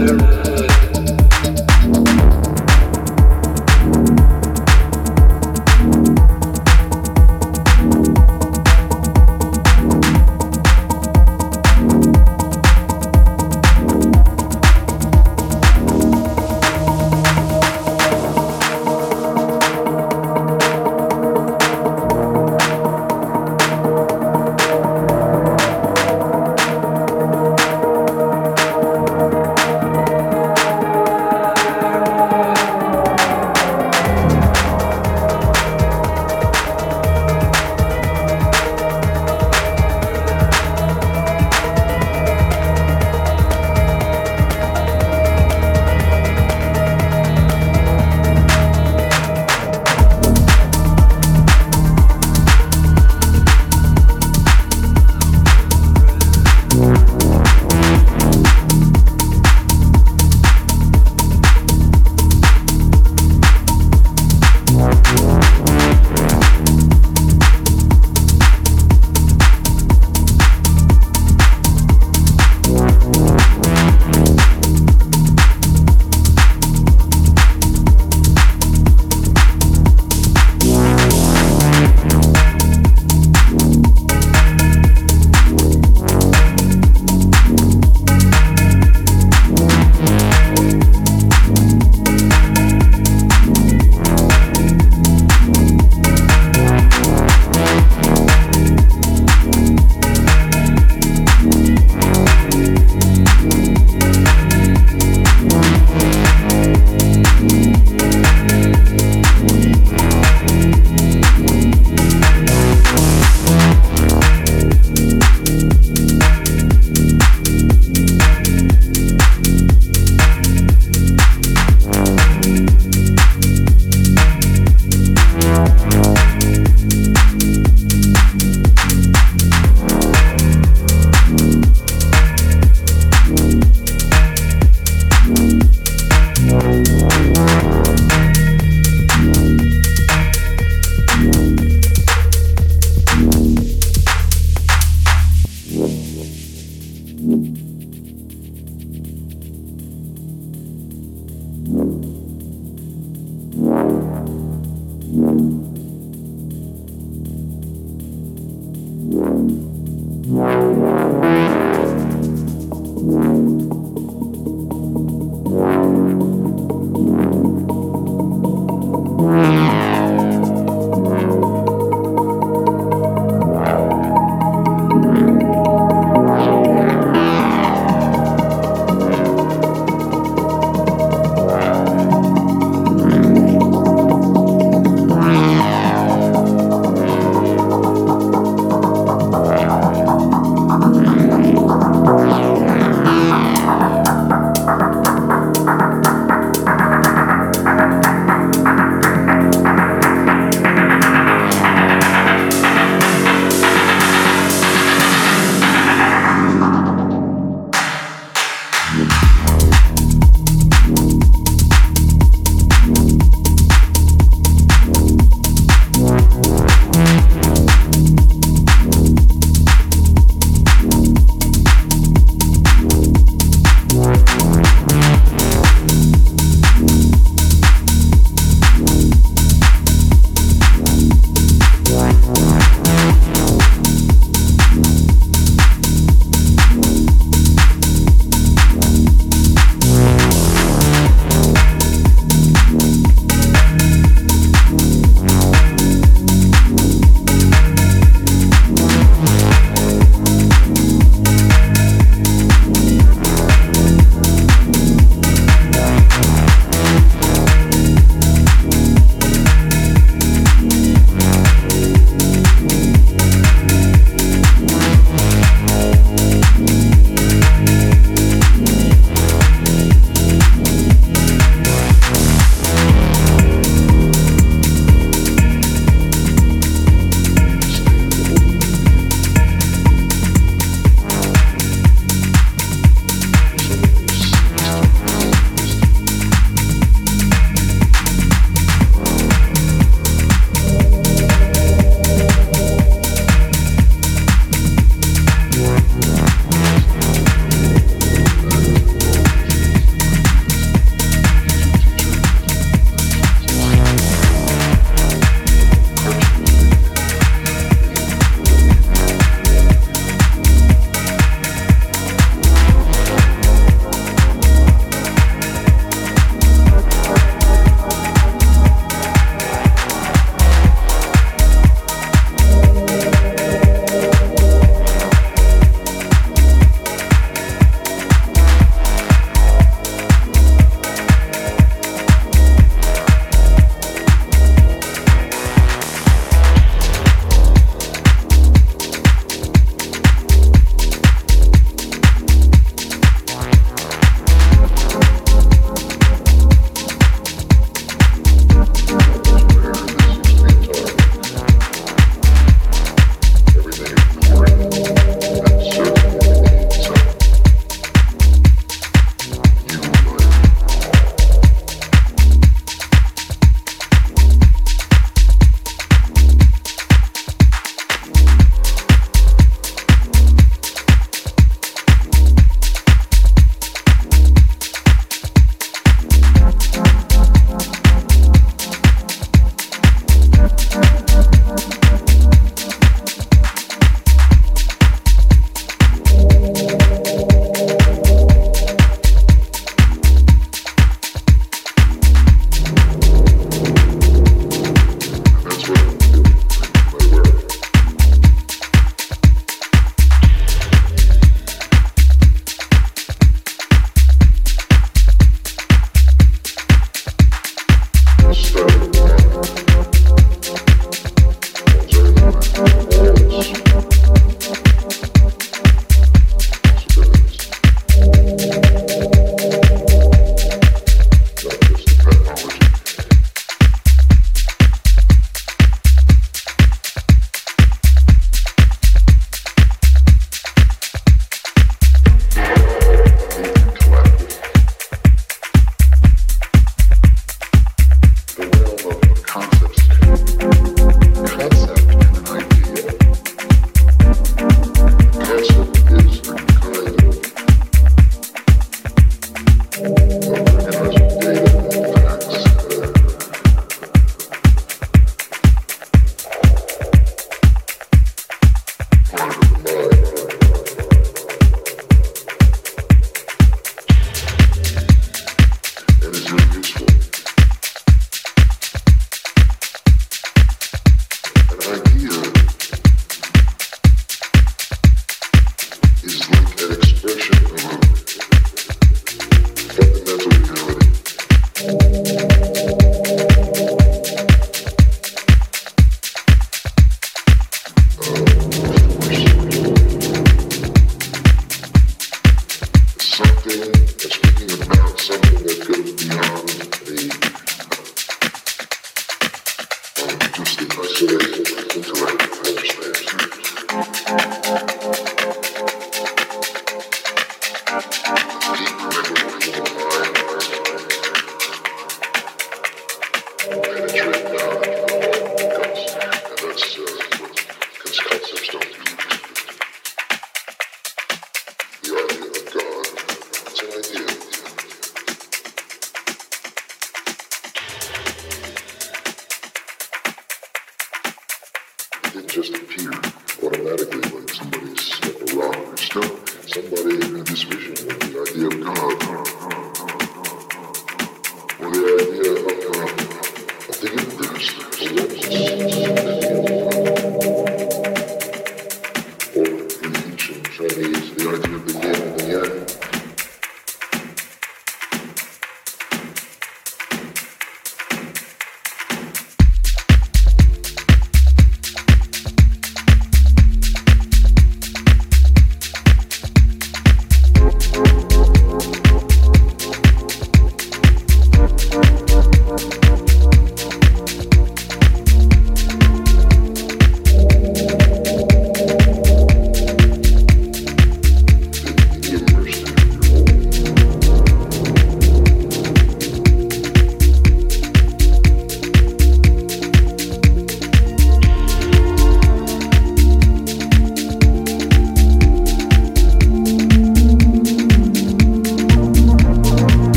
matter